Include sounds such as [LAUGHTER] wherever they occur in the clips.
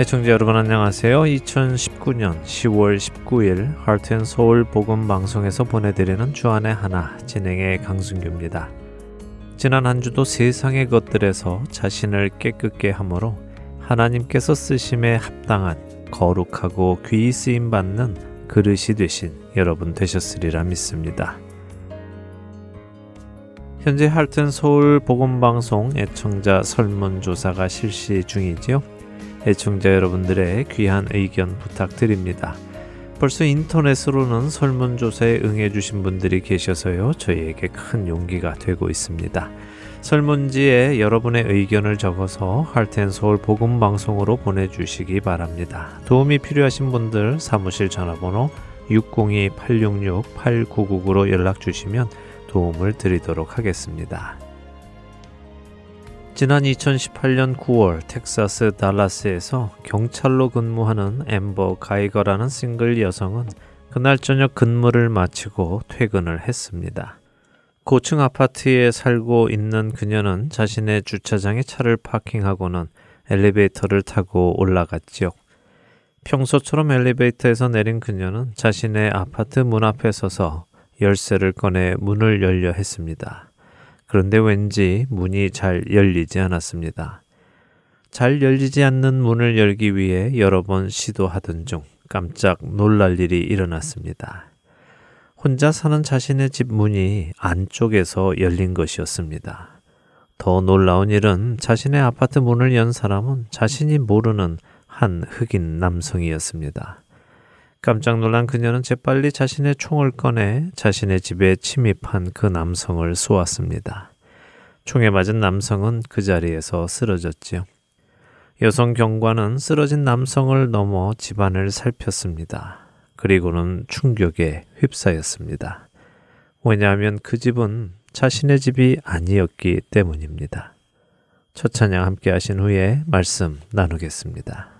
애청자 여러분 안녕하세요. 2019년 10월 19일 하트앤서울 복음 방송에서 보내드리는 주안의 하나 진행의 강승규입니다. 지난 한 주도 세상의 것들에서 자신을 깨끗게 함으로 하나님께서 쓰심에 합당한 거룩하고 귀히 쓰임 받는 그릇이 되신 여러분 되셨으리라 믿습니다. 현재 할튼 서울 복음 방송 애청자 설문조사가 실시 중이지요. 애청자 여러분들의 귀한 의견 부탁드립니다. 벌써 인터넷으로는 설문조사에 응해주신 분들이 계셔서요, 저희에게 큰 용기가 되고 있습니다. 설문지에 여러분의 의견을 적어서 할텐 서울 복음 방송으로 보내주시기 바랍니다. 도움이 필요하신 분들 사무실 전화번호 602-866-8999로 연락 주시면 도움을 드리도록 하겠습니다. 지난 2018년 9월 텍사스 달라스에서 경찰로 근무하는 엠버 가이거라는 싱글 여성은 그날 저녁 근무를 마치고 퇴근을 했습니다. 고층 아파트에 살고 있는 그녀는 자신의 주차장에 차를 parking하고는 엘리베이터를 타고 올라갔지요. 평소처럼 엘리베이터에서 내린 그녀는 자신의 아파트 문 앞에 서서 열쇠를 꺼내 문을 열려 했습니다. 그런데 왠지 문이 잘 열리지 않았습니다. 잘 열리지 않는 문을 열기 위해 여러 번 시도하던 중 깜짝 놀랄 일이 일어났습니다. 혼자 사는 자신의 집 문이 안쪽에서 열린 것이었습니다. 더 놀라운 일은 자신의 아파트 문을 연 사람은 자신이 모르는 한 흑인 남성이었습니다. 깜짝 놀란 그녀는 재빨리 자신의 총을 꺼내 자신의 집에 침입한 그 남성을 쏘았습니다. 총에 맞은 남성은 그 자리에서 쓰러졌지요. 여성 경관은 쓰러진 남성을 넘어 집안을 살폈습니다. 그리고는 충격에 휩싸였습니다. 왜냐하면 그 집은 자신의 집이 아니었기 때문입니다. 첫 찬양 함께 하신 후에 말씀 나누겠습니다.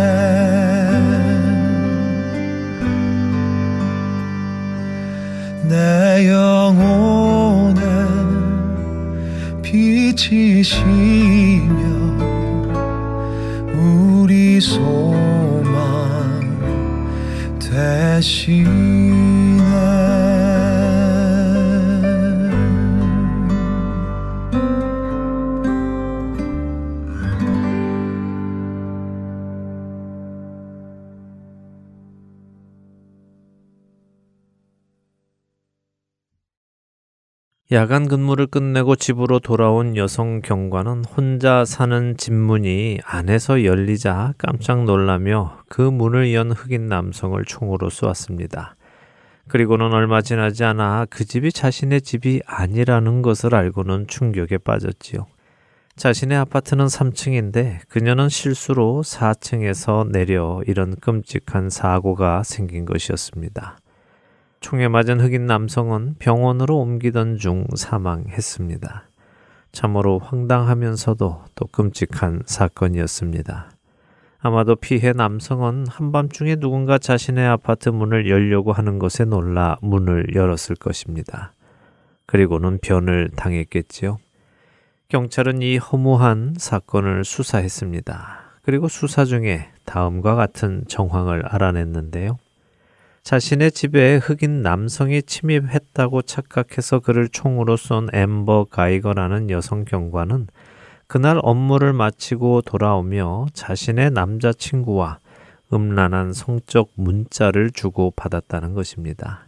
야간 근무를 끝내고 집으로 돌아온 여성 경관은 혼자 사는 집문이 안에서 열리자 깜짝 놀라며 그 문을 연 흑인 남성을 총으로 쏘았습니다. 그리고는 얼마 지나지 않아 그 집이 자신의 집이 아니라는 것을 알고는 충격에 빠졌지요. 자신의 아파트는 3층인데 그녀는 실수로 4층에서 내려 이런 끔찍한 사고가 생긴 것이었습니다. 총에 맞은 흑인 남성은 병원으로 옮기던 중 사망했습니다. 참으로 황당하면서도 또 끔찍한 사건이었습니다. 아마도 피해 남성은 한밤중에 누군가 자신의 아파트 문을 열려고 하는 것에 놀라 문을 열었을 것입니다. 그리고는 변을 당했겠지요. 경찰은 이 허무한 사건을 수사했습니다. 그리고 수사 중에 다음과 같은 정황을 알아냈는데요. 자신의 집에 흑인 남성이 침입했다고 착각해서 그를 총으로 쏜 엠버 가이거라는 여성 경관은 그날 업무를 마치고 돌아오며 자신의 남자친구와 음란한 성적 문자를 주고 받았다는 것입니다.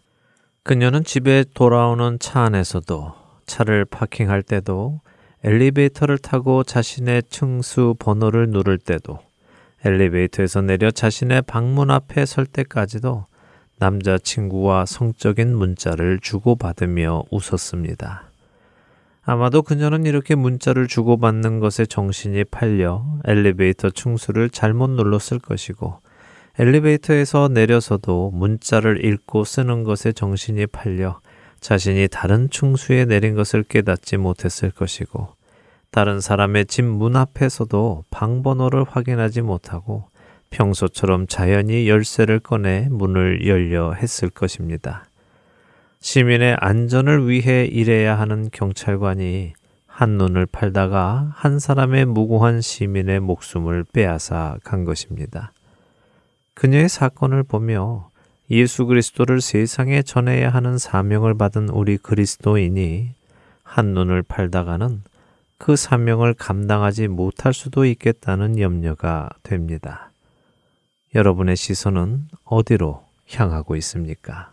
그녀는 집에 돌아오는 차 안에서도 차를 파킹할 때도 엘리베이터를 타고 자신의 층수 번호를 누를 때도 엘리베이터에서 내려 자신의 방문 앞에 설 때까지도 남자친구와 성적인 문자를 주고받으며 웃었습니다. 아마도 그녀는 이렇게 문자를 주고받는 것에 정신이 팔려 엘리베이터 충수를 잘못 눌렀을 것이고 엘리베이터에서 내려서도 문자를 읽고 쓰는 것에 정신이 팔려 자신이 다른 충수에 내린 것을 깨닫지 못했을 것이고 다른 사람의 집 문 앞에서도 방번호를 확인하지 못하고 평소처럼 자연히 열쇠를 꺼내 문을 열려 했을 것입니다. 시민의 안전을 위해 일해야 하는 경찰관이 한눈을 팔다가 한 사람의 무고한 시민의 목숨을 빼앗아 간 것입니다. 그녀의 사건을 보며 예수 그리스도를 세상에 전해야 하는 사명을 받은 우리 그리스도인이 한눈을 팔다가는 그 사명을 감당하지 못할 수도 있겠다는 염려가 됩니다. 여러분의 시선은 어디로 향하고 있습니까?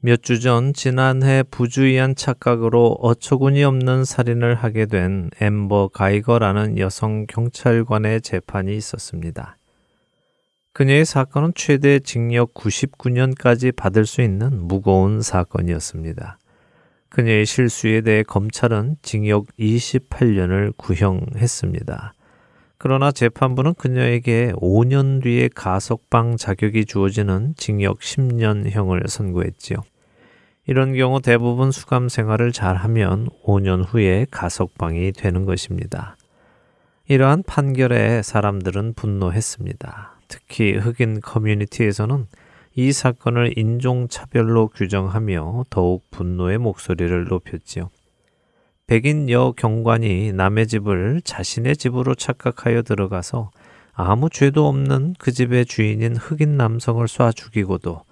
몇 주 전 지난해 부주의한 착각으로 어처구니 없는 살인을 하게 된 엠버 가이거라는 여성 경찰관의 재판이 있었습니다. 그녀의 사건은 최대 징역 99년까지 받을 수 있는 무거운 사건이었습니다. 그녀의 실수에 대해 검찰은 징역 28년을 구형했습니다. 그러나 재판부는 그녀에게 5년 뒤에 가석방 자격이 주어지는 징역 10년형을 선고했지요. 이런 경우 대부분 수감 생활을 잘하면 5년 후에 가석방이 되는 것입니다. 이러한 판결에 사람들은 분노했습니다. 특히 흑인 커뮤니티에서는 이 사건을 인종차별로 규정하며 더욱 분노의 목소리를 높였지요. 백인 여 경관이 남의 집을 자신의 집으로 착각하여 들어가서 아무 죄도 없는 그 집의 주인인 흑인 남성을 쏴 죽이고도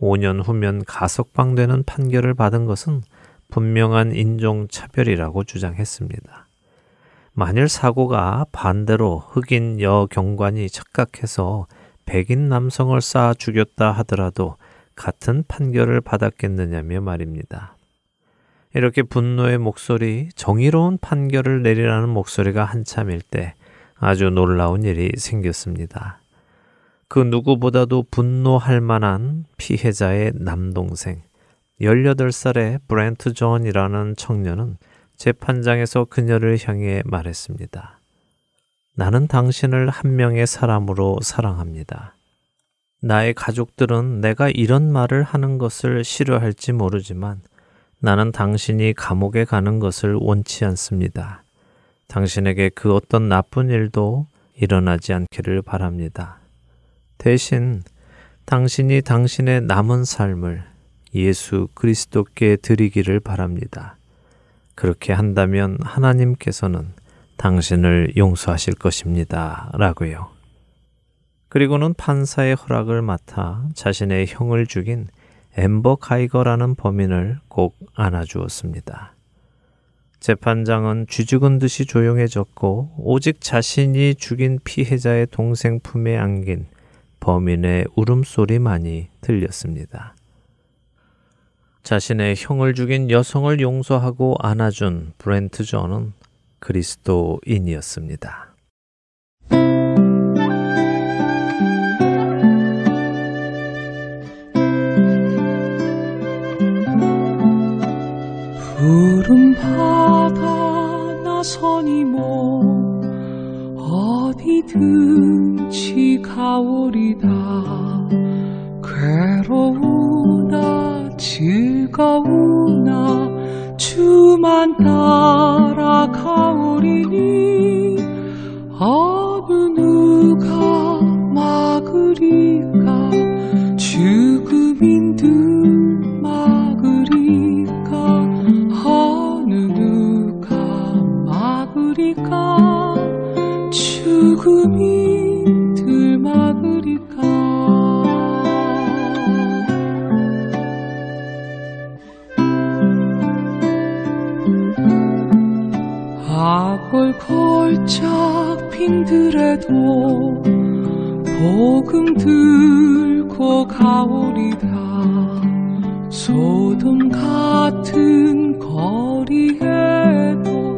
5년 후면 가석방되는 판결을 받은 것은 분명한 인종차별이라고 주장했습니다. 만일 사고가 반대로 흑인 여 경관이 착각해서 백인 남성을 쏴 죽였다 하더라도 같은 판결을 받았겠느냐며 말입니다. 이렇게 분노의 목소리, 정의로운 판결을 내리라는 목소리가 한참일 때 아주 놀라운 일이 생겼습니다. 그 누구보다도 분노할 만한 피해자의 남동생, 18살의 브렌트 존이라는 청년은 재판장에서 그녀를 향해 말했습니다. 나는 당신을 한 명의 사람으로 사랑합니다. 나의 가족들은 내가 이런 말을 하는 것을 싫어할지 모르지만 나는 당신이 감옥에 가는 것을 원치 않습니다. 당신에게 그 어떤 나쁜 일도 일어나지 않기를 바랍니다. 대신 당신이 당신의 남은 삶을 예수 그리스도께 드리기를 바랍니다. 그렇게 한다면 하나님께서는 당신을 용서하실 것입니다. 라고요. 그리고는 판사의 허락을 맡아 자신의 형을 죽인 엠버 카이거라는 범인을 꼭 안아주었습니다. 재판장은 쥐죽은 듯이 조용해졌고 오직 자신이 죽인 피해자의 동생 품에 안긴 범인의 울음소리만이 들렸습니다. 자신의 형을 죽인 여성을 용서하고 안아준 브렌트 존은 그리스도인이었습니다. 푸른 바다 나선이 뭐 어디든지 가오리다. 괴로우나 즐거우나 주만 따라 가오리니 어느 누가 막으리까. 죽음인들 막으리까 죽음인들 막으리까 악을 걸작 핀들에도 복음 들고 가오리다 소돔 같은 거리에도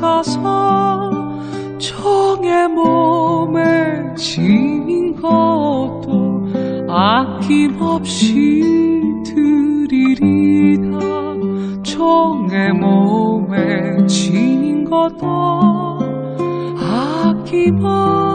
찾아가서 정의 몸에 지닌 것도 아낌없이 드리리다 정의 몸에 지닌 것도 아낌없이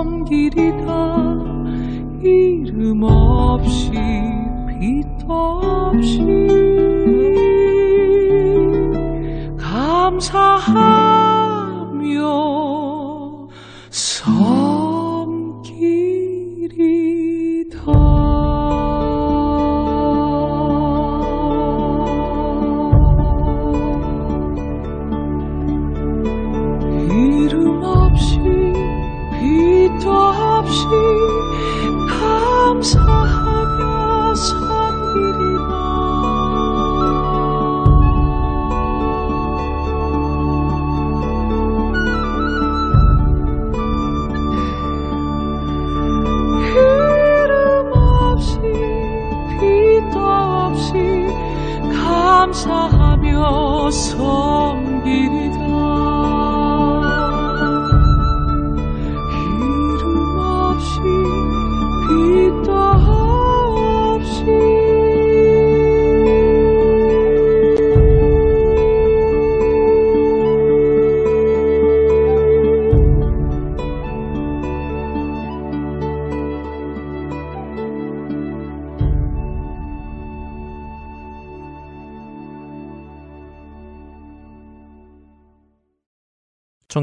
섬기리다 이름 없이 빛도 없이. 감사하며 감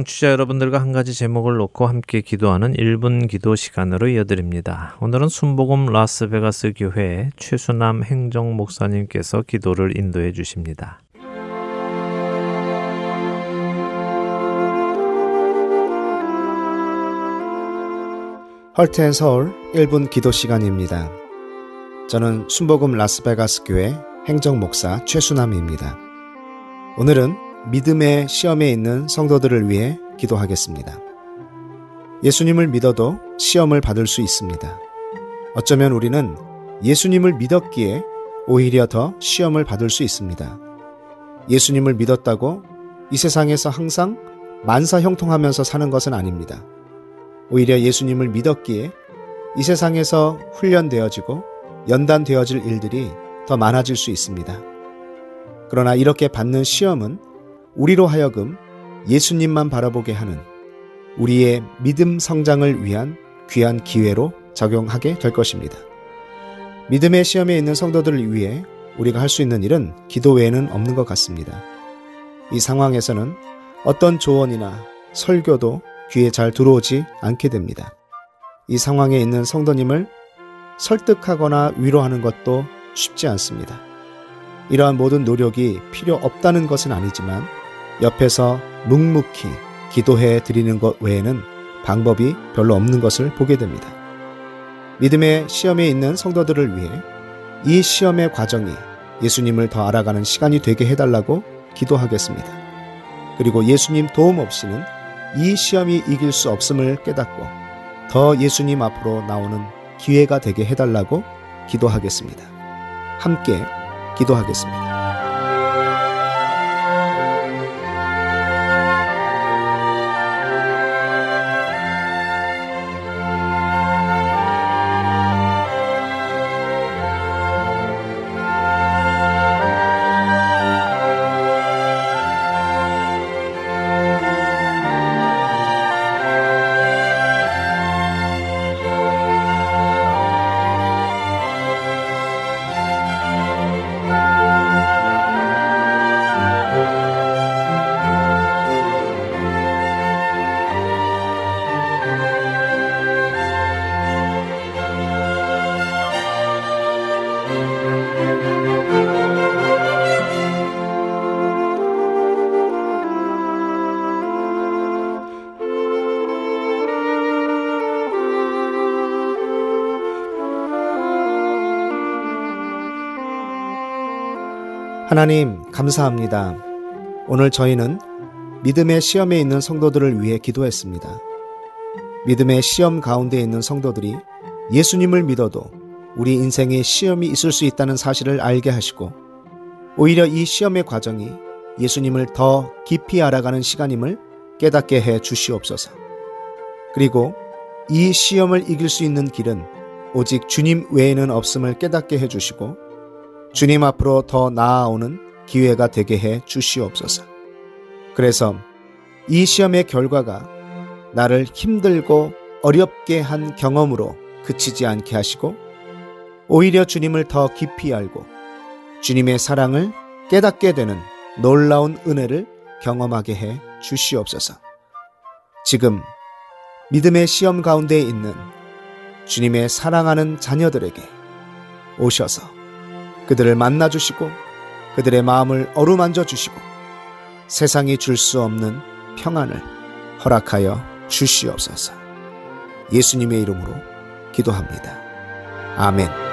청취자 여러분들과 한 가지 제목을 놓고 함께 기도하는 1분 기도 시간으로 이어드립니다. 오늘은 순복음 라스베가스 교회 최수남 행정 목사님께서 기도를 인도해 주십니다. 헐트앤 서울 1분 기도 시간입니다. 저는 순복음 라스베가스 교회 행정 목사 최수남입니다. 오늘은 믿음의 시험에 있는 성도들을 위해 기도하겠습니다. 예수님을 믿어도 시험을 받을 수 있습니다. 어쩌면 우리는 예수님을 믿었기에 오히려 더 시험을 받을 수 있습니다. 예수님을 믿었다고 이 세상에서 항상 만사 형통하면서 사는 것은 아닙니다. 오히려 예수님을 믿었기에 이 세상에서 훈련되어지고 연단되어질 일들이 더 많아질 수 있습니다. 그러나 이렇게 받는 시험은 우리로 하여금 예수님만 바라보게 하는 우리의 믿음 성장을 위한 귀한 기회로 작용하게 될 것입니다. 믿음의 시험에 있는 성도들을 위해 우리가 할 수 있는 일은 기도 외에는 없는 것 같습니다. 이 상황에서는 어떤 조언이나 설교도 귀에 잘 들어오지 않게 됩니다. 이 상황에 있는 성도님을 설득하거나 위로하는 것도 쉽지 않습니다. 이러한 모든 노력이 필요 없다는 것은 아니지만 옆에서 묵묵히 기도해 드리는 것 외에는 방법이 별로 없는 것을 보게 됩니다. 믿음의 시험에 있는 성도들을 위해 이 시험의 과정이 예수님을 더 알아가는 시간이 되게 해달라고 기도하겠습니다. 그리고 예수님 도움 없이는 이 시험이 이길 수 없음을 깨닫고 더 예수님 앞으로 나오는 기회가 되게 해달라고 기도하겠습니다. 함께 기도하겠습니다. 하나님, 감사합니다. 오늘 저희는 믿음의 시험에 있는 성도들을 위해 기도했습니다. 믿음의 시험 가운데 있는 성도들이 예수님을 믿어도 우리 인생에 시험이 있을 수 있다는 사실을 알게 하시고 오히려 이 시험의 과정이 예수님을 더 깊이 알아가는 시간임을 깨닫게 해 주시옵소서. 그리고 이 시험을 이길 수 있는 길은 오직 주님 외에는 없음을 깨닫게 해 주시고 주님 앞으로 더 나아오는 기회가 되게 해 주시옵소서. 그래서 이 시험의 결과가 나를 힘들고 어렵게 한 경험으로 그치지 않게 하시고 오히려 주님을 더 깊이 알고 주님의 사랑을 깨닫게 되는 놀라운 은혜를 경험하게 해 주시옵소서. 지금 믿음의 시험 가운데 있는 주님의 사랑하는 자녀들에게 오셔서 그들을 만나 주시고 그들의 마음을 어루만져 주시고 세상이 줄 수 없는 평안을 허락하여 주시옵소서. 예수님의 이름으로 기도합니다. 아멘.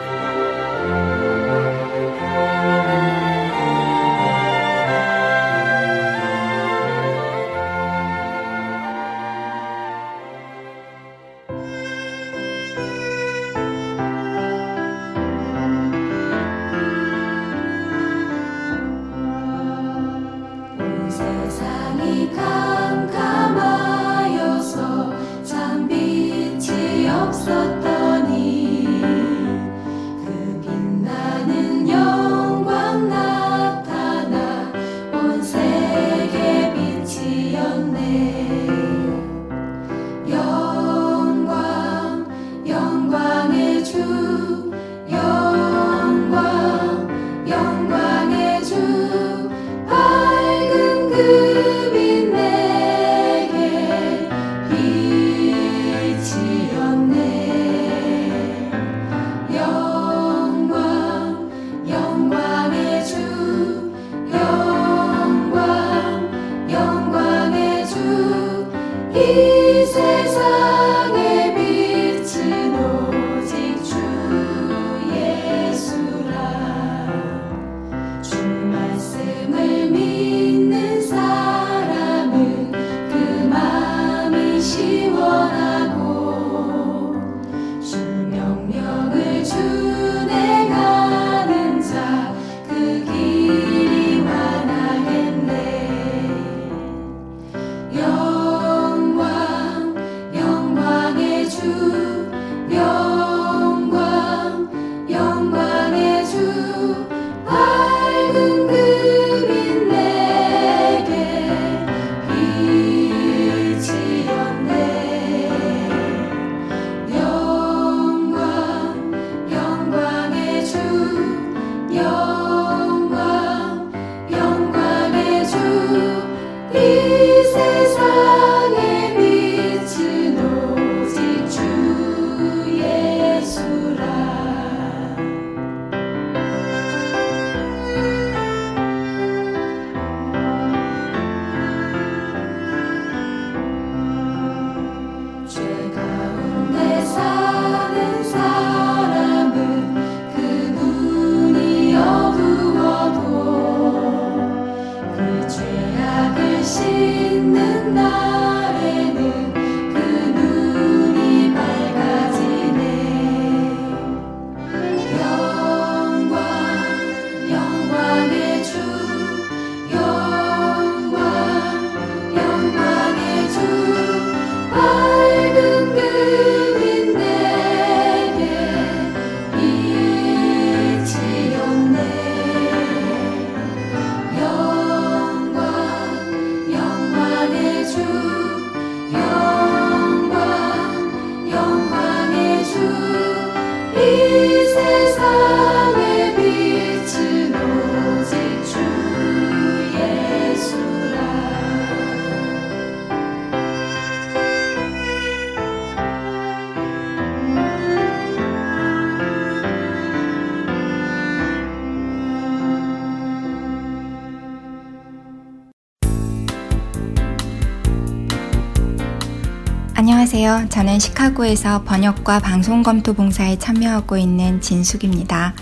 안녕하세요. 저는 시카고에서 번역과 방송 검토 봉사에 참여하고 있는 진숙입니다.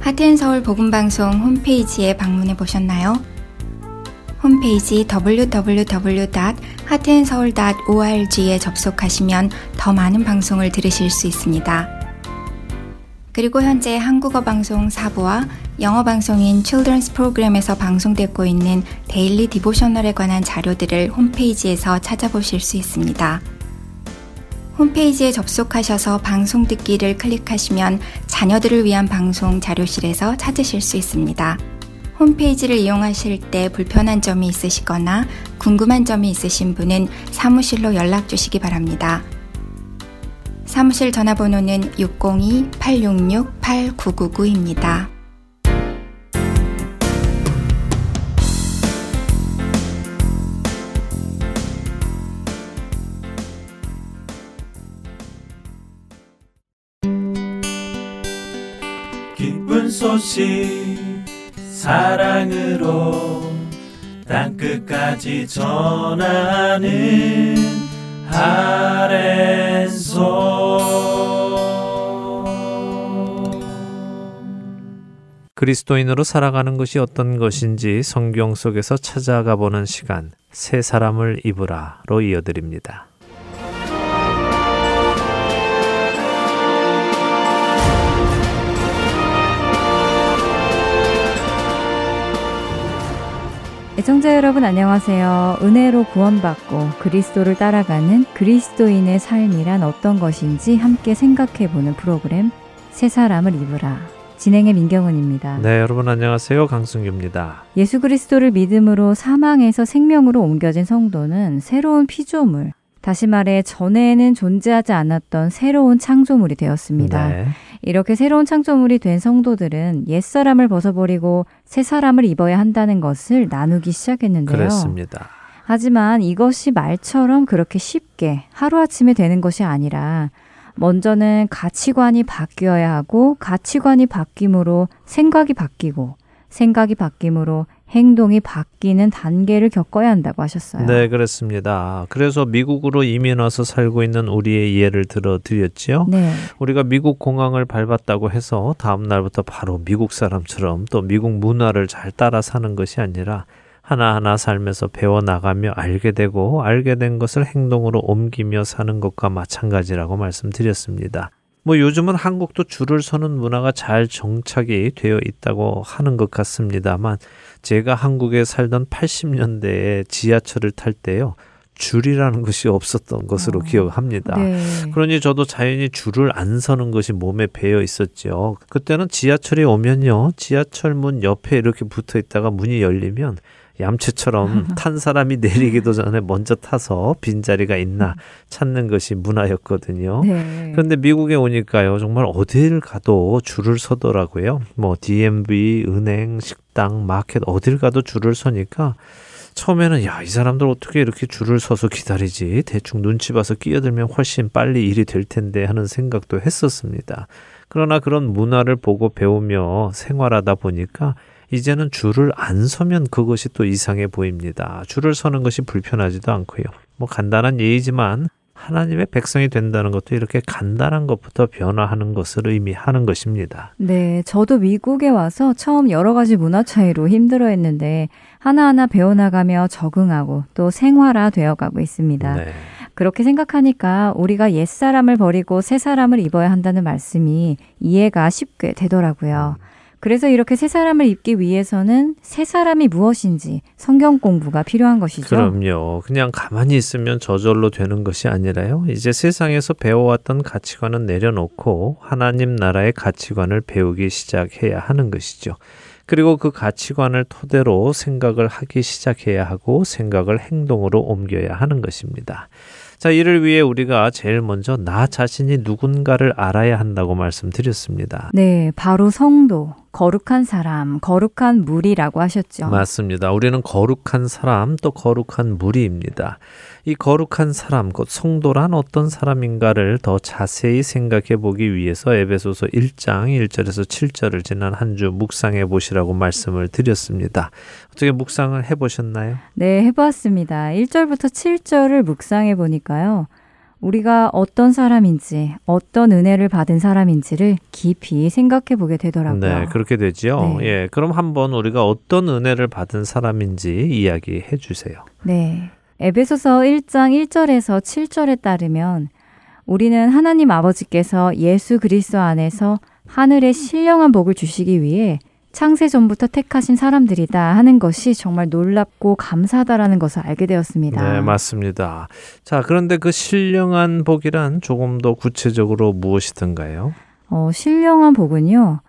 하트앤서울 복음방송 홈페이지에 방문해 보셨나요? 홈페이지 www.heartandseoul.org에 접속하시면 더 많은 방송을 들으실 수 있습니다. 그리고 현재 한국어 방송 4부와 영어 방송인 Children's 프로그램에서 방송되고 있는 데일리 디보셔널에 관한 자료들을 홈페이지에서 찾아보실 수 있습니다. 홈페이지에 접속하셔서 방송 듣기를 클릭하시면 자녀들을 위한 방송 자료실에서 찾으실 수 있습니다. 홈페이지를 이용하실 때 불편한 점이 있으시거나 궁금한 점이 있으신 분은 사무실로 연락 주시기 바랍니다. 사무실 전화번호는 602-866-8999입니다. 소식 사랑으로 땅끝까지 전하는 아랜소 그리스도인으로 살아가는 것이 어떤 것인지 성경 속에서 찾아가 보는 시간, 새 사람을 입으라로 이어드립니다. 애청자 여러분 안녕하세요. 은혜로 구원받고 그리스도를 따라가는 그리스도인의 삶이란 어떤 것인지 함께 생각해 보는 프로그램 새 사람을 입으라. 진행의 민경은입니다. 네, 여러분 안녕하세요. 강승규입니다. 예수 그리스도를 믿음으로 사망에서 생명으로 옮겨진 성도는 새로운 피조물, 다시 말해 전에는 존재하지 않았던 새로운 창조물이 되었습니다. 네. 이렇게 새로운 창조물이 된 성도들은 옛사람을 벗어버리고 새 사람을 입어야 한다는 것을 나누기 시작했는데요. 그렇습니다. 하지만 이것이 말처럼 그렇게 쉽게 하루아침에 되는 것이 아니라 먼저는 가치관이 바뀌어야 하고 가치관이 바뀜으로 생각이 바뀌고 생각이 바뀜으로 행동이 바뀌는 단계를 겪어야 한다고 하셨어요. 네, 그렇습니다. 그래서 미국으로 이민 와서 살고 있는 우리의 예를 들어 드렸지요. 네. 우리가 미국 공항을 밟았다고 해서 다음 날부터 바로 미국 사람처럼 또 미국 문화를 잘 따라 사는 것이 아니라 하나하나 살면서 배워 나가며 알게 되고 알게 된 것을 행동으로 옮기며 사는 것과 마찬가지라고 말씀드렸습니다. 뭐 요즘은 한국도 줄을 서는 문화가 잘 정착이 되어 있다고 하는 것 같습니다만 제가 한국에 살던 80년대에 지하철을 탈 때요. 줄이라는 것이 없었던 것으로 어. 기억합니다. 네. 그러니 저도 자연히 줄을 안 서는 것이 몸에 배어 있었죠. 그때는 지하철이 오면요. 지하철 문 옆에 이렇게 붙어 있다가 문이 열리면 얌체처럼 탄 사람이 내리기도 전에 먼저 타서 빈자리가 있나 찾는 것이 문화였거든요. 네. 그런데 미국에 오니까요, 정말 어딜 가도 줄을 서더라고요. 뭐, DMV, 은행, 식당, 마켓, 어딜 가도 줄을 서니까 처음에는 야, 이 사람들 어떻게 이렇게 줄을 서서 기다리지? 대충 눈치 봐서 끼어들면 훨씬 빨리 일이 될 텐데 하는 생각도 했었습니다. 그러나 그런 문화를 보고 배우며 생활하다 보니까 이제는 줄을 안 서면 그것이 또 이상해 보입니다. 줄을 서는 것이 불편하지도 않고요. 뭐 간단한 예이지만 하나님의 백성이 된다는 것도 이렇게 간단한 것부터 변화하는 것을 의미하는 것입니다. 네, 저도 미국에 와서 처음 여러 가지 문화 차이로 힘들어 했는데 하나하나 배워나가며 적응하고 또 생활화 되어가고 있습니다. 네. 그렇게 생각하니까 우리가 옛사람을 버리고 새사람을 입어야 한다는 말씀이 이해가 쉽게 되더라고요. 그래서 이렇게 새 사람을 입기 위해서는 새 사람이 무엇인지 성경 공부가 필요한 것이죠. 그럼요. 그냥 가만히 있으면 저절로 되는 것이 아니라요. 이제 세상에서 배워왔던 가치관은 내려놓고 하나님 나라의 가치관을 배우기 시작해야 하는 것이죠. 그리고 그 가치관을 토대로 생각을 하기 시작해야 하고 생각을 행동으로 옮겨야 하는 것입니다. 자, 이를 위해 우리가 제일 먼저 나 자신이 누군가를 알아야 한다고 말씀드렸습니다. 네, 바로 성도, 거룩한 사람, 거룩한 무리라고 하셨죠. 맞습니다. 우리는 거룩한 사람 또 거룩한 무리입니다. 이 거룩한 사람, 곧 성도란 어떤 사람인가를 더 자세히 생각해 보기 위해서 에베소서 1장 1절에서 7절을 지난 한 주 묵상해 보시라고 말씀을 드렸습니다. 어떻게 묵상을 해 보셨나요? 네, 해 보았습니다. 1절부터 7절을 묵상해 보니까요. 우리가 어떤 사람인지, 어떤 은혜를 받은 사람인지를 깊이 생각해 보게 되더라고요. 네, 그렇게 되지요. 네. 예, 그럼 한번 우리가 어떤 은혜를 받은 사람인지 이야기해 주세요. 네. 에베소서 1장 1절에서 7절에 따르면 우리는 하나님 아버지께서 예수 그리스도 안에서 하늘의 신령한 복을 주시기 위해 창세 전부터 택하신 사람들이다 하는 것이 정말 놀랍고 감사하다라는 것을 알게 되었습니다. 네, 맞습니다. 자, 그런데 그 신령한 복이란 조금 더 구체적으로 무엇이든가요? 어, 신령한 복은요.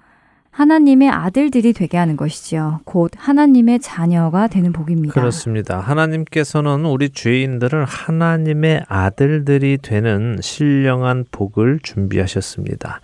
하나님의 아들들이 되게 하는 것이지요. 곧 하나님의 자녀가 되는 복입니다. 그렇습니다. 하나님께서는 우리 죄인들을 하나님의 아들들이 되는 신령한 복을 준비하셨습니다.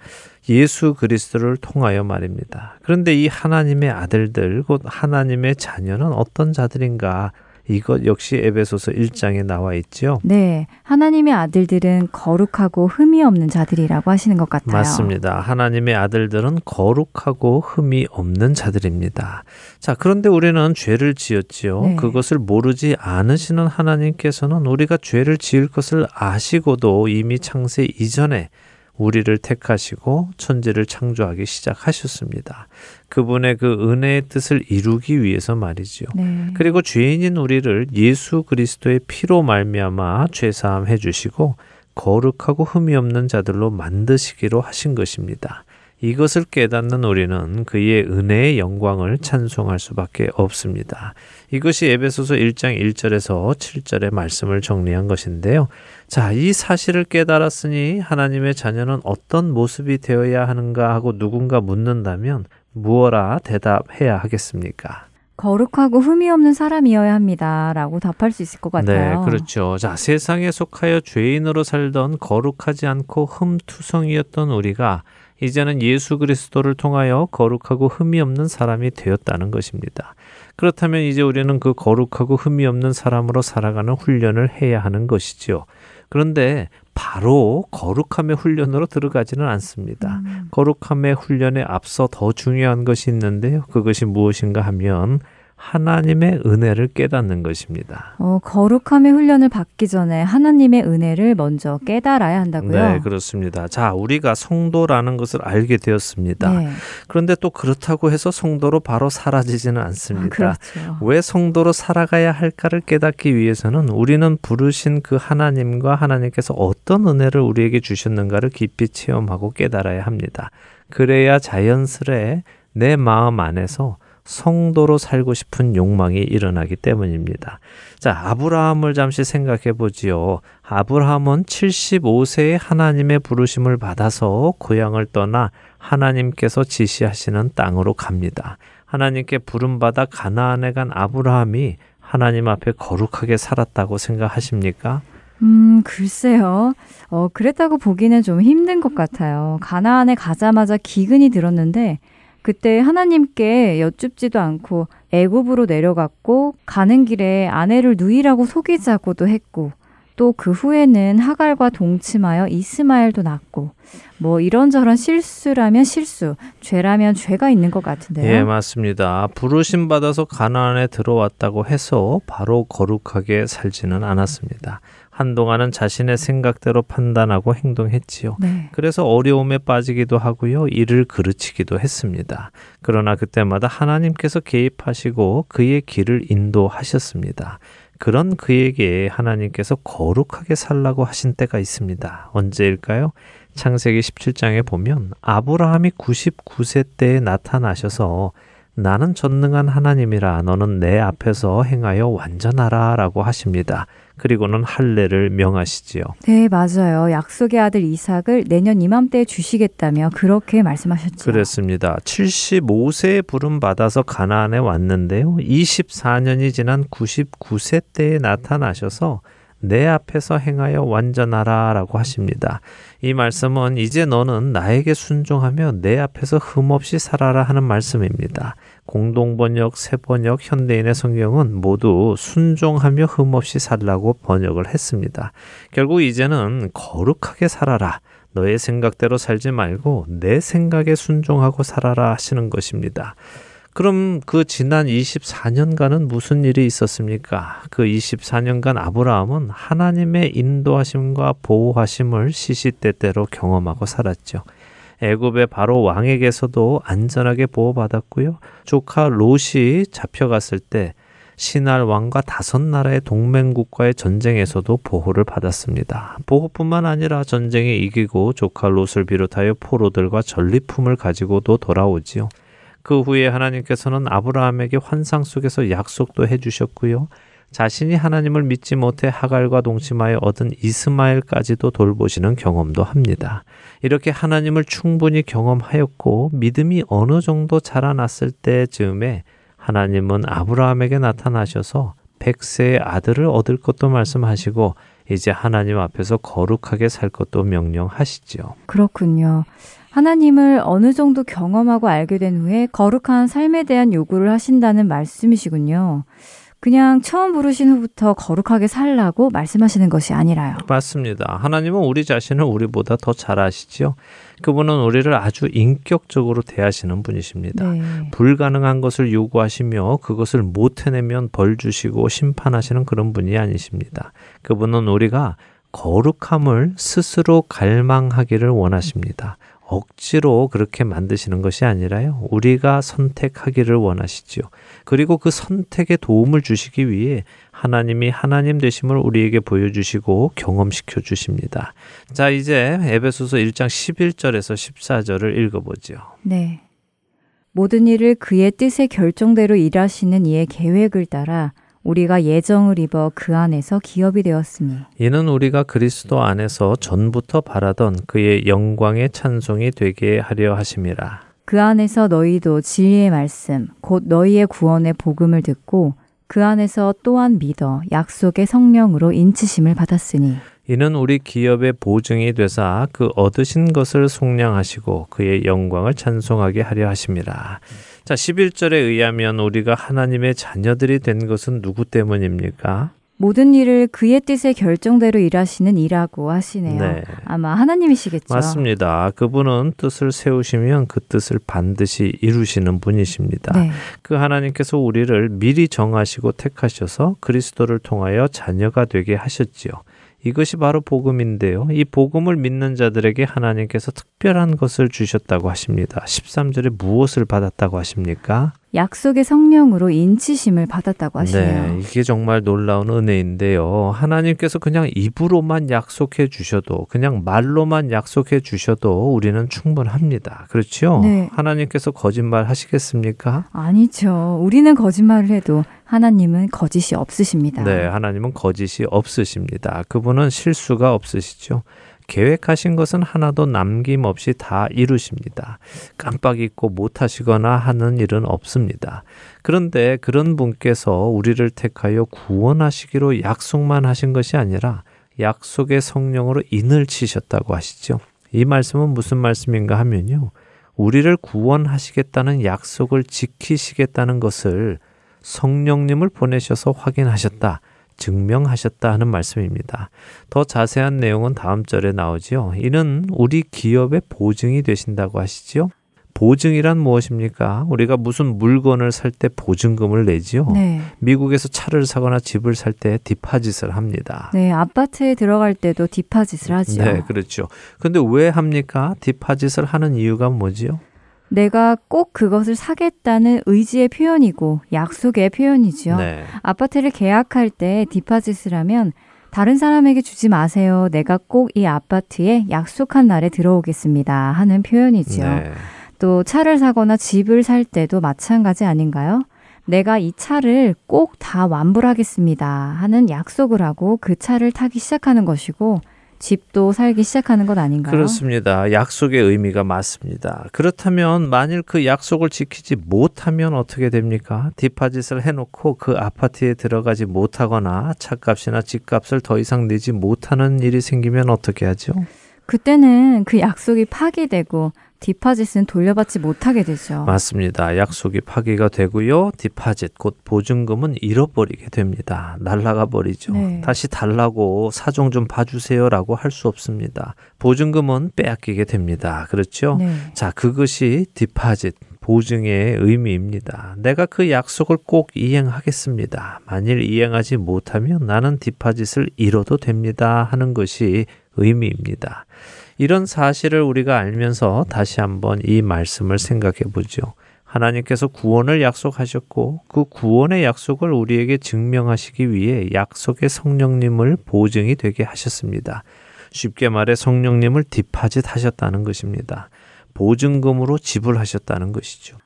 예수 그리스도를 통하여 말입니다. 그런데 이 하나님의 아들들, 곧 하나님의 자녀는 어떤 자들인가? 이것 역시 에베소서 1장에 나와 있지요. 네, 하나님의 아들들은 거룩하고 흠이 없는 자들이라고 하시는 것 같아요. 맞습니다. 하나님의 아들들은 거룩하고 흠이 없는 자들입니다. 자, 그런데 우리는 죄를 지었지요. 네. 그것을 모르지 않으시는 하나님께서는 우리가 죄를 지을 것을 아시고도 이미 창세 이전에 우리를 택하시고 천지를 창조하기 시작하셨습니다. 그분의 그 은혜의 뜻을 이루기 위해서 말이지요. 네. 그리고 죄인인 우리를 예수 그리스도의 피로 말미암아 죄 사함 해 주시고 거룩하고 흠이 없는 자들로 만드시기로 하신 것입니다. 이것을 깨닫는 우리는 그의 은혜의 영광을 찬송할 수밖에 없습니다. 이것이 에베소서 1장 1절에서 7절의 말씀을 정리한 것인데요. 자, 이 사실을 깨달았으니 하나님의 자녀는 어떤 모습이 되어야 하는가 하고 누군가 묻는다면 무엇라 대답해야 하겠습니까? 거룩하고 흠이 없는 사람이어야 합니다. 라고 답할 수 있을 것 같아요. 네, 그렇죠. 자, 세상에 속하여 죄인으로 살던 거룩하지 않고 흠투성이었던 우리가 이제는 예수 그리스도를 통하여 거룩하고 흠이 없는 사람이 되었다는 것입니다. 그렇다면 이제 우리는 그 거룩하고 흠이 없는 사람으로 살아가는 훈련을 해야 하는 것이지요. 그런데 바로 거룩함의 훈련으로 들어가지는 않습니다. 음. 거룩함의 훈련에 앞서 더 중요한 것이 있는데요. 그것이 무엇인가 하면 하나님의 은혜를 깨닫는 것입니다. 어, 거룩함의 훈련을 받기 전에 하나님의 은혜를 먼저 깨달아야 한다고요? 네, 그렇습니다. 자, 우리가 성도라는 것을 알게 되었습니다. 네. 그런데 또 그렇다고 해서 성도로 바로 사라지지는 아, 않습니다. 그렇죠. 왜 성도로 살아가야 할까를 깨닫기 위해서는 우리는 부르신 그 하나님과 하나님께서 어떤 은혜를 우리에게 주셨는가를 깊이 체험하고 깨달아야 합니다. 그래야 자연스레 내 마음 안에서 성도로 살고 싶은 욕망이 일어나기 때문입니다. 자, 아브라함을 잠시 생각해 보지요. 아브라함은 75세에 하나님의 부르심을 받아서 고향을 떠나 하나님께서 지시하시는 땅으로 갑니다. 하나님께 부름받아 가나안에 간 아브라함이 하나님 앞에 거룩하게 살았다고 생각하십니까? 음, 글쎄요. 어, 그랬다고 보기는 좀 힘든 것 같아요. 가나안에 가자마자 기근이 들었는데 그때 하나님께 여쭙지도 않고 애굽으로 내려갔고 가는 길에 아내를 누이라고 속이자고도 했고 또 그 후에는 하갈과 동침하여 이스마엘도 낳고 뭐 이런저런 실수라면 실수, 죄라면 죄가 있는 것 같은데요. 예, 맞습니다. 부르심 받아서 가나안에 들어왔다고 해서 바로 거룩하게 살지는 않았습니다. 한동안은 자신의 생각대로 판단하고 행동했지요. 네. 그래서 어려움에 빠지기도 하고요. 일을 그르치기도 했습니다. 그러나 그때마다 하나님께서 개입하시고 그의 길을 인도하셨습니다. 그런 그에게 하나님께서 거룩하게 살라고 하신 때가 있습니다. 언제일까요? 창세기 17장에 보면 아브라함이 99세 때에 나타나셔서 나는 전능한 하나님이라 너는 내 앞에서 행하여 완전하라 라고 하십니다. 그리고는 할례를 명하시지요. 네, 맞아요. 약속의 아들 이삭을 내년 이맘때에 주시겠다며 그렇게 말씀하셨죠. 그랬습니다. 75세에 부름 받아서 가나안에 왔는데요. 24년이 지난 99세 때에 나타나셔서 내 앞에서 행하여 완전하라라고 하십니다. 이 말씀은 이제 너는 나에게 순종하며 내 앞에서 흠없이 살아라 하는 말씀입니다. 공동번역, 새번역, 현대인의 성경은 모두 순종하며 흠없이 살라고 번역을 했습니다. 결국 이제는 거룩하게 살아라. 너의 생각대로 살지 말고 내 생각에 순종하고 살아라 하시는 것입니다. 그럼 그 지난 24년간은 무슨 일이 있었습니까? 그 24년간 아브라함은 하나님의 인도하심과 보호하심을 시시때때로 경험하고 살았죠. 애굽의 바로 왕에게서도 안전하게 보호받았고요. 조카 롯이 잡혀갔을 때 신할 왕과 다섯 나라의 동맹국과의 전쟁에서도 보호를 받았습니다. 보호뿐만 아니라 전쟁에 이기고 조카 롯을 비롯하여 포로들과 전리품을 가지고도 돌아오지요. 그 후에 하나님께서는 아브라함에게 환상 속에서 약속도 해주셨고요. 자신이 하나님을 믿지 못해 하갈과 동침하여 얻은 이스마엘까지도 돌보시는 경험도 합니다. 이렇게 하나님을 충분히 경험하였고 믿음이 어느 정도 자라났을 때 즈음에 하나님은 아브라함에게 나타나셔서 백세의 아들을 얻을 것도 말씀하시고 이제 하나님 앞에서 거룩하게 살 것도 명령하시지요. 그렇군요. 하나님을 어느 정도 경험하고 알게 된 후에 거룩한 삶에 대한 요구를 하신다는 말씀이시군요. 그냥 처음 부르신 후부터 거룩하게 살라고 말씀하시는 것이 아니라요. 맞습니다. 하나님은 우리 자신을 우리보다 더 잘 아시지요. 그분은 우리를 아주 인격적으로 대하시는 분이십니다. 네. 불가능한 것을 요구하시며 그것을 못 해내면 벌 주시고 심판하시는 그런 분이 아니십니다. 그분은 우리가 거룩함을 스스로 갈망하기를 원하십니다. 억지로 그렇게 만드시는 것이 아니라요. 우리가 선택하기를 원하시지요. 그리고 그 선택에 도움을 주시기 위해 하나님이 하나님 되심을 우리에게 보여주시고 경험시켜 주십니다. 자, 이제 에베소서 1장 11절에서 14절을 읽어보죠. 네. 모든 일을 그의 뜻의 결정대로 일하시는 이의 계획을 따라 우리가 예정을 입어 그 안에서 기업이 되었으니 이는 우리가 그리스도 안에서 전부터 바라던 그의 영광의 찬송이 되게 하려 하심이라. 그 안에서 너희도 진리의 말씀 곧 너희의 구원의 복음을 듣고 그 안에서 또한 믿어 약속의 성령으로 인치심을 받았으니 이는 우리 기업의 보증이 되사 그 얻으신 것을 속량하시고 그의 영광을 찬송하게 하려 하심이라. 자, 11절에 의하면 우리가 하나님의 자녀들이 된 것은 누구 때문입니까? 모든 일을 그의 뜻의 결정대로 일하시는 이라고 하시네요. 네. 아마 하나님이시겠죠. 맞습니다. 그분은 뜻을 세우시면 그 뜻을 반드시 이루시는 분이십니다. 네. 그 하나님께서 우리를 미리 정하시고 택하셔서 그리스도를 통하여 자녀가 되게 하셨지요. 이것이 바로 복음인데요. 이 복음을 믿는 자들에게 하나님께서 특별한 것을 주셨다고 하십니다. 13절에 무엇을 받았다고 하십니까? 약속의 성령으로 인치심을 받았다고 하시네요. 네, 이게 정말 놀라운 은혜인데요. 하나님께서 그냥 입으로만 약속해 주셔도, 그냥 말로만 약속해 주셔도 우리는 충분합니다. 그렇죠? 네. 하나님께서 거짓말 하시겠습니까? 아니죠. 우리는 거짓말을 해도 하나님은 거짓이 없으십니다. 네, 하나님은 거짓이 없으십니다. 그분은 실수가 없으시죠. 계획하신 것은 하나도 남김없이 다 이루십니다. 깜빡 잊고 못하시거나 하는 일은 없습니다. 그런데 그런 분께서 우리를 택하여 구원하시기로 약속만 하신 것이 아니라 약속의 성령으로 인을 치셨다고 하시죠. 이 말씀은 무슨 말씀인가 하면요. 우리를 구원하시겠다는 약속을 지키시겠다는 것을 성령님을 보내셔서 확인하셨다. 증명하셨다 하는 말씀입니다. 더 자세한 내용은 다음 절에 나오지요. 이는 우리 기업의 보증이 되신다고 하시지요. 보증이란 무엇입니까? 우리가 무슨 물건을 살 때 보증금을 내지요. 네. 미국에서 차를 사거나 집을 살 때 디파짓을 합니다. 네, 아파트에 들어갈 때도 디파짓을 하죠. 네, 그렇죠. 근데 왜 합니까? 디파짓을 하는 이유가 뭐지요? 내가 꼭 그것을 사겠다는 의지의 표현이고 약속의 표현이지요. 네. 아파트를 계약할 때 디파짓을 하면 다른 사람에게 주지 마세요. 내가 꼭 이 아파트에 약속한 날에 들어오겠습니다. 하는 표현이지요. 네. 또 차를 사거나 집을 살 때도 마찬가지 아닌가요? 내가 이 차를 꼭 다 완불하겠습니다. 하는 약속을 하고 그 차를 타기 시작하는 것이고 집도 살기 시작하는 것 아닌가요? 그렇습니다. 약속의 의미가 맞습니다. 그렇다면 만일 그 약속을 지키지 못하면 어떻게 됩니까? 디파짓을 해놓고 그 아파트에 들어가지 못하거나 차값이나 집값을 더 이상 내지 못하는 일이 생기면 어떻게 하죠? 그때는 그 약속이 파기되고 디파짓은 돌려받지 못하게 되죠. 맞습니다. 약속이 파기가 되고요. 디파짓 곧 보증금은 잃어버리게 됩니다. 날라가 버리죠. 네. 다시 달라고 사정 좀 봐주세요라고 할 수 없습니다. 보증금은 빼앗기게 됩니다. 그렇죠? 네. 자, 그것이 디파짓, 보증의 의미입니다. 내가 그 약속을 꼭 이행하겠습니다. 만일 이행하지 못하면 나는 뒷파짓을 잃어도 됩니다. 하는 것이 의미입니다. 이런 사실을 우리가 알면서 다시 한번 이 말씀을 생각해 보죠. 하나님께서 구원을 약속하셨고 그 구원의 약속을 우리에게 증명하시기 위해 약속의 성령님을 보증이 되게 하셨습니다. 쉽게 말해 성령님을 뒷파짓 하셨다는 것입니다. 보증금으로 지불하셨다는 것이죠.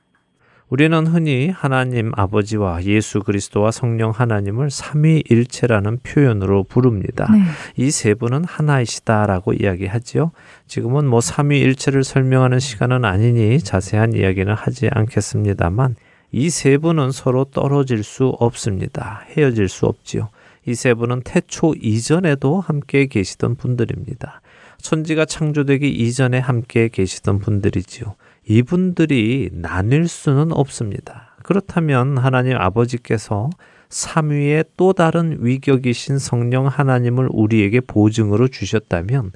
우리는 흔히 하나님 아버지와 예수 그리스도와 성령 하나님을 삼위일체라는 표현으로 부릅니다. 네. 이세 분은 하나이시다라고 이야기하지요. 지금은 뭐 삼위일체를 설명하는 시간은 아니니 자세한 이야기는 하지 않겠습니다만 이 세 분은 서로 떨어질 수 없습니다. 헤어질 수 없지요. 이 세 분은 태초 이전에도 함께 계시던 분들입니다. 천지가 창조되기 이전에 함께 계시던 분들이지요. 이분들이 나뉠 수는 없습니다. 그렇다면 하나님 아버지께서 삼위의 또 다른 위격이신 성령 하나님을 우리에게 보증으로 주셨다면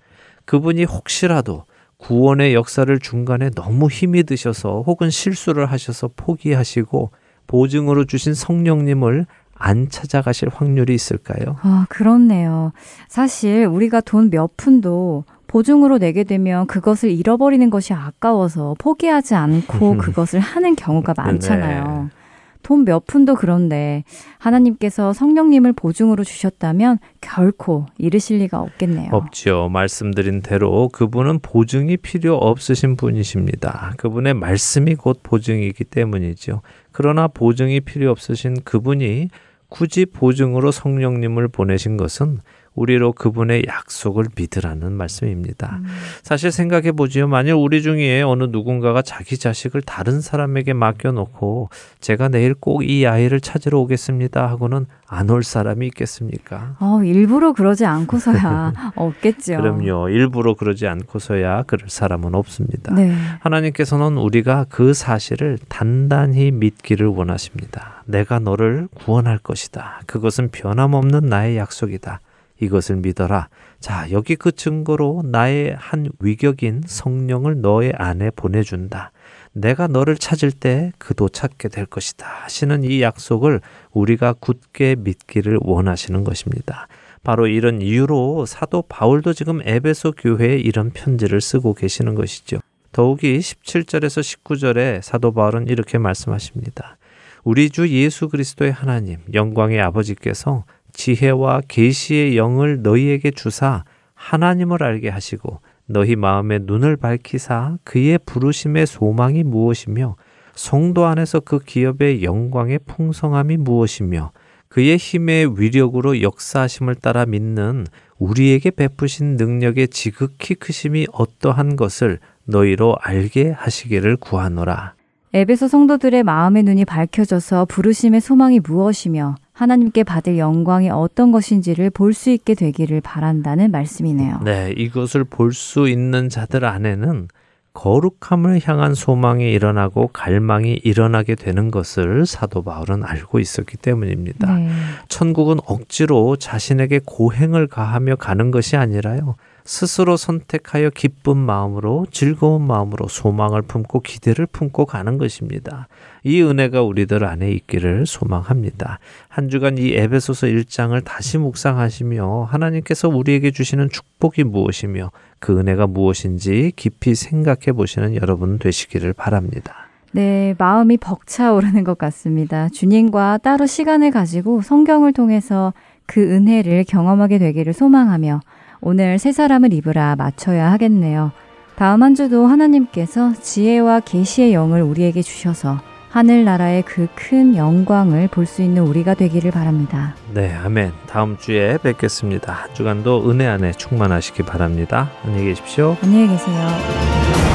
그분이 혹시라도 구원의 역사를 중간에 너무 힘이 드셔서 혹은 실수를 하셔서 포기하시고 보증으로 주신 성령님을 안 찾아가실 확률이 있을까요? 아, 그렇네요. 사실 우리가 돈 몇 푼도 보증으로 내게 되면 그것을 잃어버리는 것이 아까워서 포기하지 않고 그것을 하는 경우가 많잖아요. 돈몇 푼도 그런데 하나님께서 성령님을 보증으로 주셨다면 결코 잃으실 리가 없겠네요. 없지요. 말씀드린 대로 그분은 보증이 필요 없으신 분이십니다. 그분의 말씀이 곧 보증이기 때문이죠. 그러나 보증이 필요 없으신 그분이 굳이 보증으로 성령님을 보내신 것은 우리로 그분의 약속을 믿으라는 말씀입니다. 음. 사실 생각해 보지요. 만일 우리 중에 어느 누군가가 자기 자식을 다른 사람에게 맡겨놓고 제가 내일 꼭 이 아이를 찾으러 오겠습니다 하고는 안 올 사람이 있겠습니까? 어, 일부러 그러지 않고서야 [LAUGHS] 없겠죠. 그럼요. 일부러 그러지 않고서야 그럴 사람은 없습니다. 네. 하나님께서는 우리가 그 사실을 단단히 믿기를 원하십니다. 내가 너를 구원할 것이다. 그것은 변함없는 나의 약속이다. 이것을 믿어라. 자, 여기 그 증거로 나의 한 위격인 성령을 너의 안에 보내준다. 내가 너를 찾을 때 그도 찾게 될 것이다. 하시는 이 약속을 우리가 굳게 믿기를 원하시는 것입니다. 바로 이런 이유로 사도 바울도 지금 에베소 교회에 이런 편지를 쓰고 계시는 것이죠. 더욱이 17절에서 19절에 사도 바울은 이렇게 말씀하십니다. 우리 주 예수 그리스도의 하나님, 영광의 아버지께서 지혜와 계시의 영을 너희에게 주사 하나님을 알게 하시고 너희 마음의 눈을 밝히사 그의 부르심의 소망이 무엇이며 성도 안에서 그 기업의 영광의 풍성함이 무엇이며 그의 힘의 위력으로 역사하심을 따라 믿는 우리에게 베푸신 능력의 지극히 크심이 어떠한 것을 너희로 알게 하시기를 구하노라. 에베소 성도들의 마음의 눈이 밝혀져서 부르심의 소망이 무엇이며 하나님께 받을 영광이 어떤 것인지를 볼 수 있게 되기를 바란다는 말씀이네요. 네, 이것을 볼 수 있는 자들 안에는 거룩함을 향한 소망이 일어나고 갈망이 일어나게 되는 것을 사도 바울은 알고 있었기 때문입니다. 네. 천국은 억지로 자신에게 고행을 가하며 가는 것이 아니라요. 스스로 선택하여 기쁜 마음으로 즐거운 마음으로 소망을 품고 기대를 품고 가는 것입니다. 이 은혜가 우리들 안에 있기를 소망합니다. 한 주간 이 에베소서 1장을 다시 묵상하시며 하나님께서 우리에게 주시는 축복이 무엇이며 그 은혜가 무엇인지 깊이 생각해 보시는 여러분 되시기를 바랍니다. 네, 마음이 벅차오르는 것 같습니다. 주님과 따로 시간을 가지고 성경을 통해서 그 은혜를 경험하게 되기를 소망하며 오늘 새 사람을 입으라 맞춰야 하겠네요. 다음 한 주도 하나님께서 지혜와 계시의 영을 우리에게 주셔서 하늘나라의 그 큰 영광을 볼 수 있는 우리가 되기를 바랍니다. 네, 아멘. 다음 주에 뵙겠습니다. 한 주간도 은혜 안에 충만하시기 바랍니다. 안녕히 계십시오. 안녕히 계세요.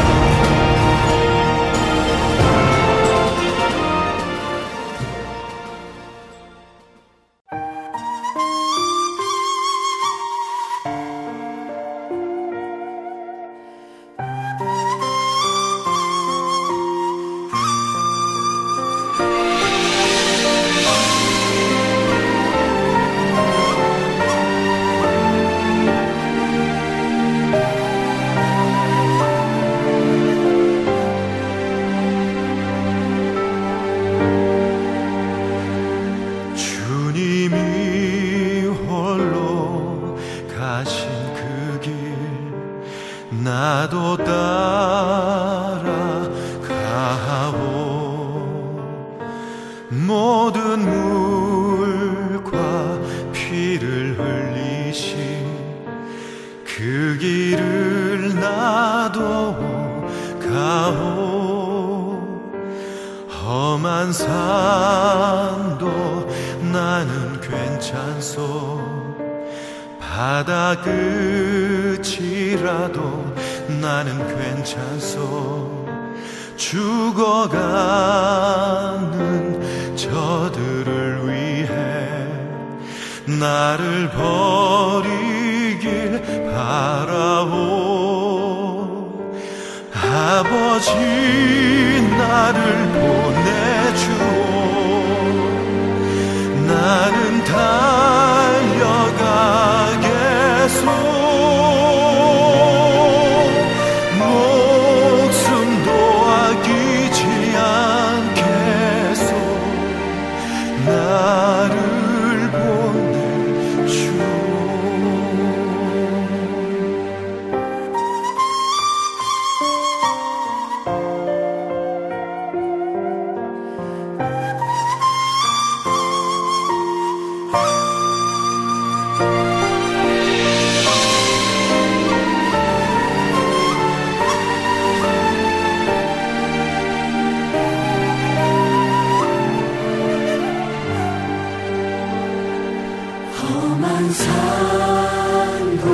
산도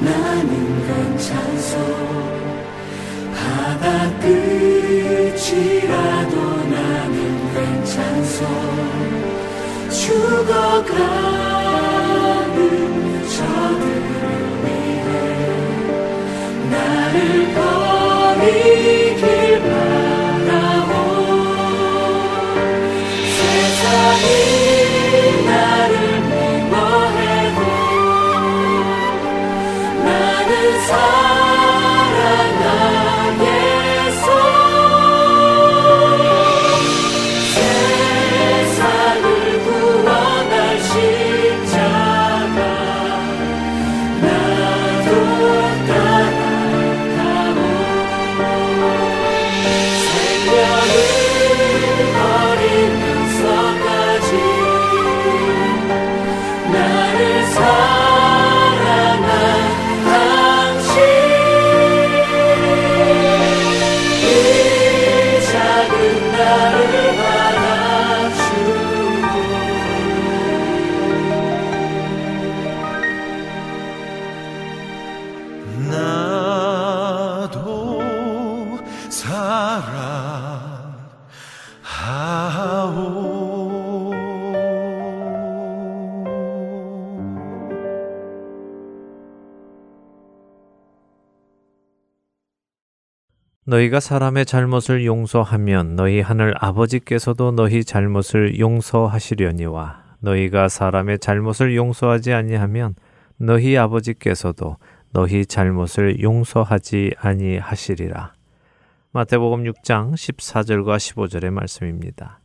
나는 괜찮소. 바다 끝이라도 나는 괜찮소. 죽어가 너희가 사람의 잘못을 용서하면 너희 하늘 아버지께서도 너희 잘못을 용서하시려니와 너희가 사람의 잘못을 용서하지 아니하면 너희 아버지께서도 너희 잘못을 용서하지 아니하시리라. 마태복음 6장 14절과 15절의 말씀입니다.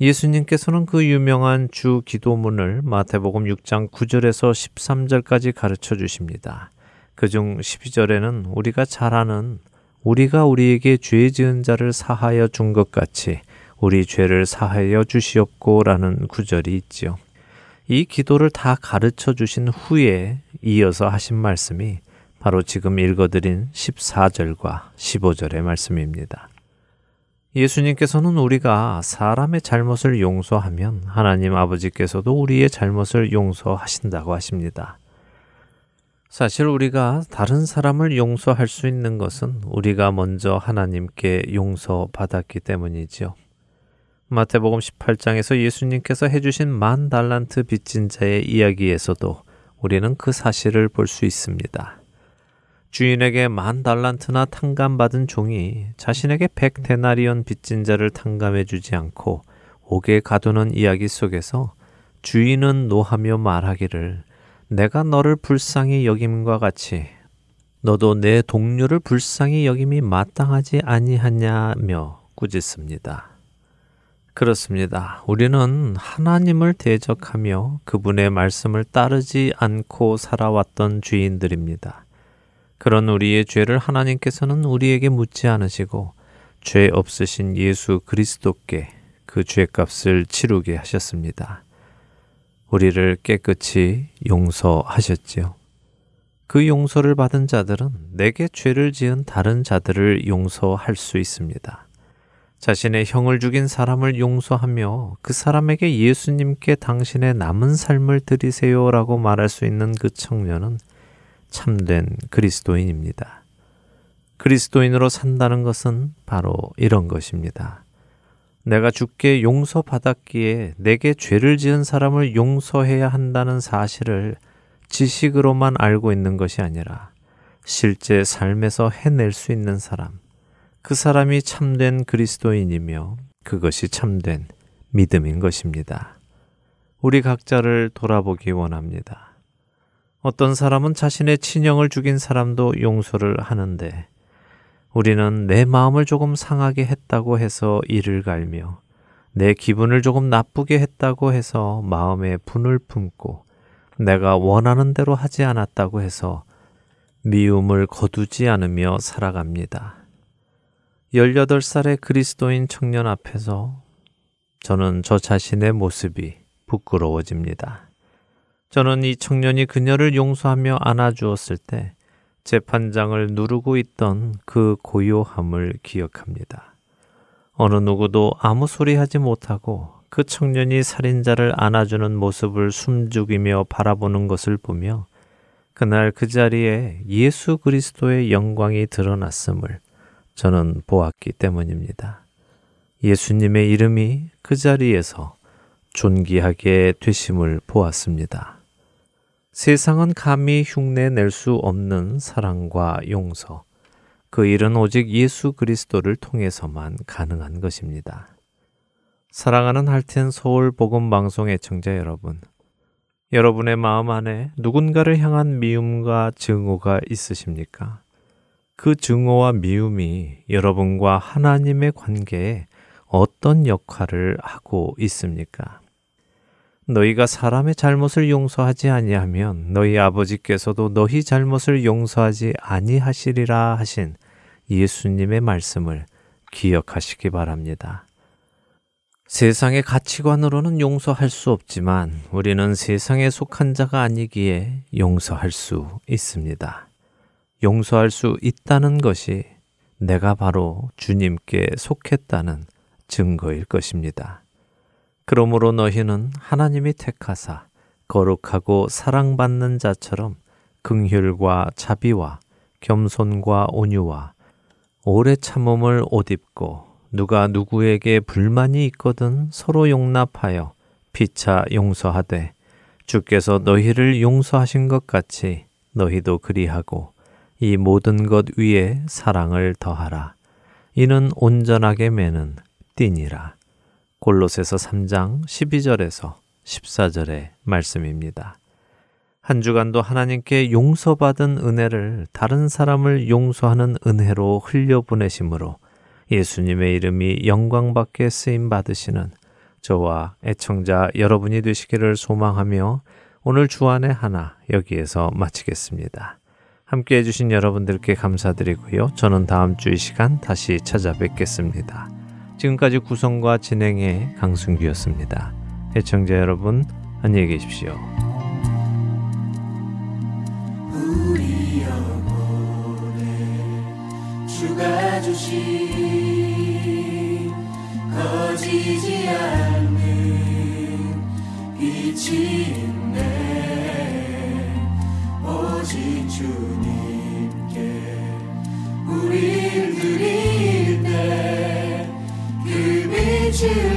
예수님께서는 그 유명한 주 기도문을 마태복음 6장 9절에서 13절까지 가르쳐 주십니다. 그중 12절에는 우리가 잘 아는 우리가 우리에게 죄 지은 자를 사하여 준 것 같이 우리 죄를 사하여 주시옵고라는 구절이 있지요. 이 기도를 다 가르쳐 주신 후에 이어서 하신 말씀이 바로 지금 읽어드린 14절과 15절의 말씀입니다. 예수님께서는 우리가 사람의 잘못을 용서하면 하나님 아버지께서도 우리의 잘못을 용서하신다고 하십니다. 사실 우리가 다른 사람을 용서할 수 있는 것은 우리가 먼저 하나님께 용서받았기 때문이지요. 마태복음 18장에서 예수님께서 해주신 만 달란트 빚진 자의 이야기에서도 우리는 그 사실을 볼 수 있습니다. 주인에게 만 달란트나 탕감받은 종이 자신에게 백 데나리온 빚진 자를 탕감해 주지 않고 옥에 가두는 이야기 속에서 주인은 노하며 말하기를 내가 너를 불쌍히 여김과 같이 너도 내 동료를 불쌍히 여김이 마땅하지 아니하냐며 꾸짖습니다. 그렇습니다. 우리는 하나님을 대적하며 그분의 말씀을 따르지 않고 살아왔던 주인들입니다. 그런 우리의 죄를 하나님께서는 우리에게 묻지 않으시고 죄 없으신 예수 그리스도께 그 죄값을 치르게 하셨습니다. 우리를 깨끗이 용서하셨지요. 그 용서를 받은 자들은 내게 죄를 지은 다른 자들을 용서할 수 있습니다. 자신의 형을 죽인 사람을 용서하며 그 사람에게 예수님께 당신의 남은 삶을 드리세요라고 말할 수 있는 그 청년은 참된 그리스도인입니다. 그리스도인으로 산다는 것은 바로 이런 것입니다. 내가 주께 용서받았기에 내게 죄를 지은 사람을 용서해야 한다는 사실을 지식으로만 알고 있는 것이 아니라 실제 삶에서 해낼 수 있는 사람, 그 사람이 참된 그리스도인이며 그것이 참된 믿음인 것입니다. 우리 각자를 돌아보기 원합니다. 어떤 사람은 자신의 친형을 죽인 사람도 용서를 하는데 우리는 내 마음을 조금 상하게 했다고 해서 이를 갈며 내 기분을 조금 나쁘게 했다고 해서 마음에 분을 품고 내가 원하는 대로 하지 않았다고 해서 미움을 거두지 않으며 살아갑니다. 18살의 그리스도인 청년 앞에서 저는 저 자신의 모습이 부끄러워집니다. 저는 이 청년이 그녀를 용서하며 안아주었을 때 재판장을 누르고 있던 그 고요함을 기억합니다. 어느 누구도 아무 소리 하지 못하고 그 청년이 살인자를 안아주는 모습을 숨죽이며 바라보는 것을 보며 그날 그 자리에 예수 그리스도의 영광이 드러났음을 저는 보았기 때문입니다. 예수님의 이름이 그 자리에서 존귀하게 되심을 보았습니다. 세상은 감히 흉내 낼 수 없는 사랑과 용서. 그 일은 오직 예수 그리스도를 통해서만 가능한 것입니다. 사랑하는 할텐 서울 복음 방송 애청자 여러분. 여러분의 마음 안에 누군가를 향한 미움과 증오가 있으십니까? 그 증오와 미움이 여러분과 하나님의 관계에 어떤 역할을 하고 있습니까? 너희가 사람의 잘못을 용서하지 아니하면 너희 아버지께서도 너희 잘못을 용서하지 아니하시리라 하신 예수님의 말씀을 기억하시기 바랍니다. 세상의 가치관으로는 용서할 수 없지만 우리는 세상에 속한 자가 아니기에 용서할 수 있습니다. 용서할 수 있다는 것이 내가 바로 주님께 속했다는 증거일 것입니다. 그러므로 너희는 하나님이 택하사 거룩하고 사랑받는 자처럼 긍휼과 자비와 겸손과 온유와 오래 참음을 옷 입고 누가 누구에게 불만이 있거든 서로 용납하여 피차 용서하되 주께서 너희를 용서하신 것 같이 너희도 그리하고 이 모든 것 위에 사랑을 더하라. 이는 온전하게 매는 띠니라. 골로새서 3장 12절에서 14절의 말씀입니다. 한 주간도 하나님께 용서받은 은혜를 다른 사람을 용서하는 은혜로 흘려보내심으로 예수님의 이름이 영광받게 쓰임 받으시는 저와 애청자 여러분이 되시기를 소망하며 오늘 주안의 하나 여기에서 마치겠습니다. 함께 해주신 여러분들께 감사드리고요. 저는 다음 주 이 시간 다시 찾아뵙겠습니다. 지금까지 구성과 진행의 강승규였습니다. 애청자 여러분, 안녕히 계십시오. 우리 영혼에 주가 주신 거지지 않는 빛이 있네 오직 주님께 우릴 그 빛